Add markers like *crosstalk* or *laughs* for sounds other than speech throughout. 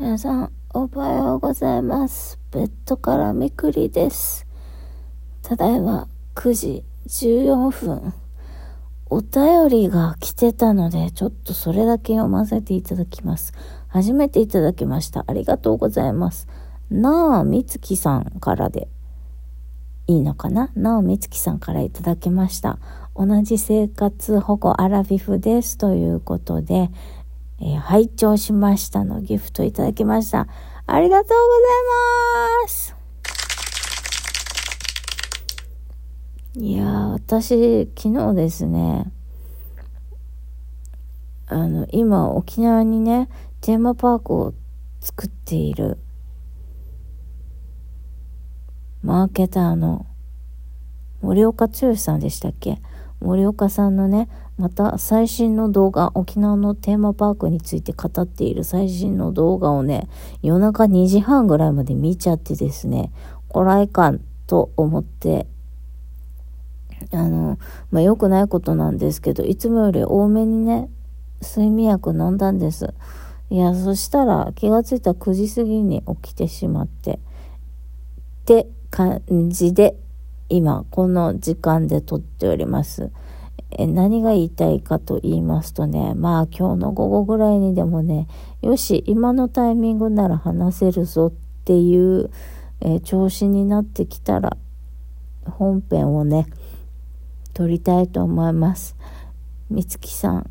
皆さん、おはようございます。ベッドからみくりです。ただいま9時14分。お便りが来てたので、ちょっとそれだけ読ませていただきます。初めていただきました。ありがとうございます。なあみつきさんからで、いいのかな？なあみつきさんからいただきました。同じ生活保護アラフィフです。ということで、えー拝聴しましたのギフトいただきました。ありがとうございます。いやー、私、昨日ですね、あの、今、沖縄にね、テーマパークを作っている、マーケターの森岡剛さんでしたっけ？森岡さんのね、また最新の動画、沖縄のテーマパークについて語っている最新の動画をね、夜中2時半ぐらいまで見ちゃってですね、こらえかんと思って、あの、まあ、良くないことなんですけど、いつもより多めにね、睡眠薬飲んだんです。いや、そしたら気がついた9時過ぎに起きてしまって、って感じで、今、この時間で撮っております。え何が言いたいかと言いますとね、まあ今日の午後ぐらいにでもね、よし、今のタイミングなら話せるぞっていう、え調子になってきたら、本編をね、撮りたいと思います。みつきさん、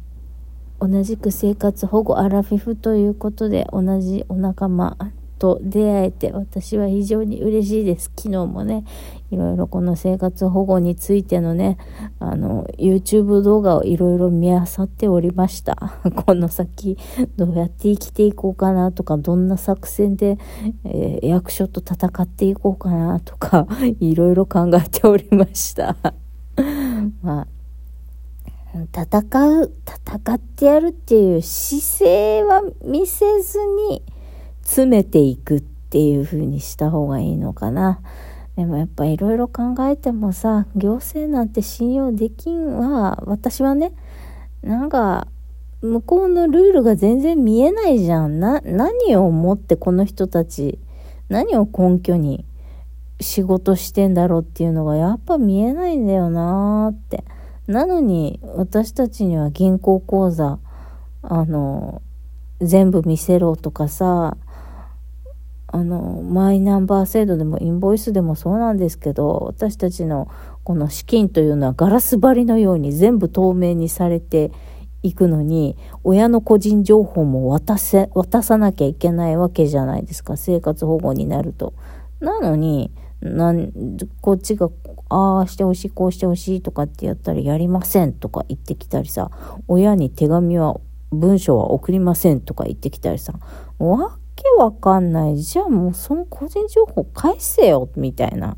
同じく生活保護アラフィフということで同じお仲間と出会えて私は非常に嬉しいです。昨日もね、いろいろこの生活保護についてのね、あの、YouTube 動画をいろいろ見漁っておりました。*laughs* この先、どうやって生きていこうかなとか、どんな作戦で、えー役所と戦っていこうかなとか、*laughs* いろいろ考えておりました。*laughs* まあ、戦う、戦ってやるっていう姿勢は見せずに詰めていくっていう風にした方がいいのかな。でもやっぱいろいろ考えてもさ、行政なんて信用できんは、私はね、なんか、向こうのルールが全然見えないじゃん。な、何を思ってこの人たち、何を根拠に仕事してんだろうっていうのがやっぱ見えないんだよなーって。なのに私たちには銀行口座、あの、全部見せろとかさ、あの、マイナンバー制度でもインボイスでもそうなんですけど、私たちのこの資金というのはガラス張りのように全部透明にされていくのに、親の個人情報も渡せ、渡さなきゃいけないわけじゃないですか、生活保護になると。なのに、なん、こっちが、ああしてほしい、こうしてほしいとかってやったらやりませんとか言ってきたりさ、親に手紙は、文章は送りませんとか言ってきたりさ、わわかんない。じゃあもうその個人情報返せよ、みたいな。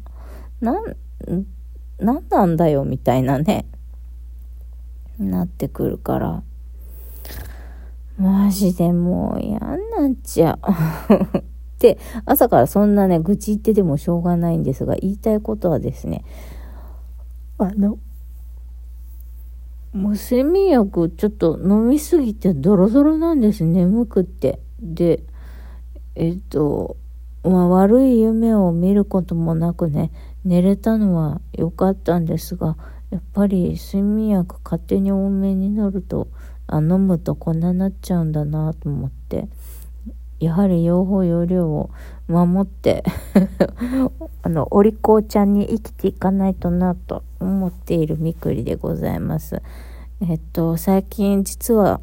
なん、なんなんだよ、みたいなね。なってくるから。マジでもう嫌になっちゃう。*laughs* って、朝からそんなね、愚痴言ってでもしょうがないんですが、言いたいことはですね、あの、もう睡眠薬ちょっと飲みすぎてドロドロなんです、眠くって。で、えっと、まあ悪い夢を見ることもなくね、寝れたのは良かったんですが、やっぱり睡眠薬勝手に多めになると、あ、飲むとこんなになっちゃうんだなと思って、やはり用法用量を守って *laughs* あの、お利口ちゃんに生きていかないとなと思っているみくりでございます。えっと、最近実は、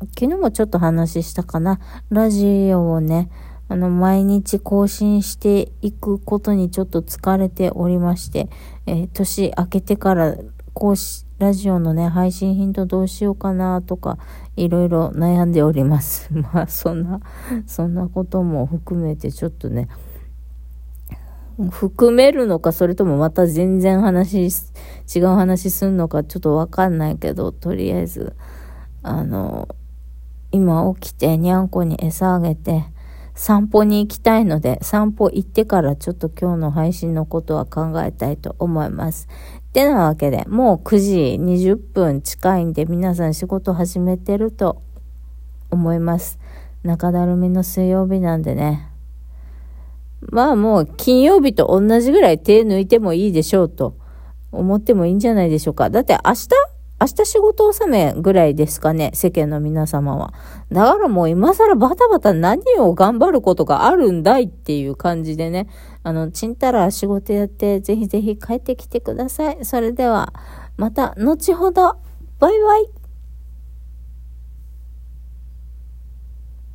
昨日もちょっと話したかな、ラジオをね、あの、毎日更新していくことにちょっと疲れておりまして、えー年明けてから、更新、ラジオのね、配信頻度どうしようかなとか、いろいろ悩んでおります。*laughs* まあ、そんな、そんなことも含めてちょっとね、含めるのか、それともまた全然話、違う話すんのか、ちょっとわかんないけど、とりあえず、あの、今起きてにゃんこに餌あげて、散歩に行きたいので、散歩行ってからちょっと今日の配信のことは考えたいと思います。ってなわけで、もう9時20分近いんで皆さん仕事始めてると思います。中だるみの水曜日なんでね。まあもう金曜日と同じぐらい手抜いてもいいでしょうと思ってもいいんじゃないでしょうか。だって明日明日仕事納めぐらいですかね、世間の皆様は。だからもう今更バタバタ何を頑張ることがあるんだいっていう感じでね、あの、ちんたら仕事やって、ぜひぜひ帰ってきてください。それでは、また後ほど、バイバイ。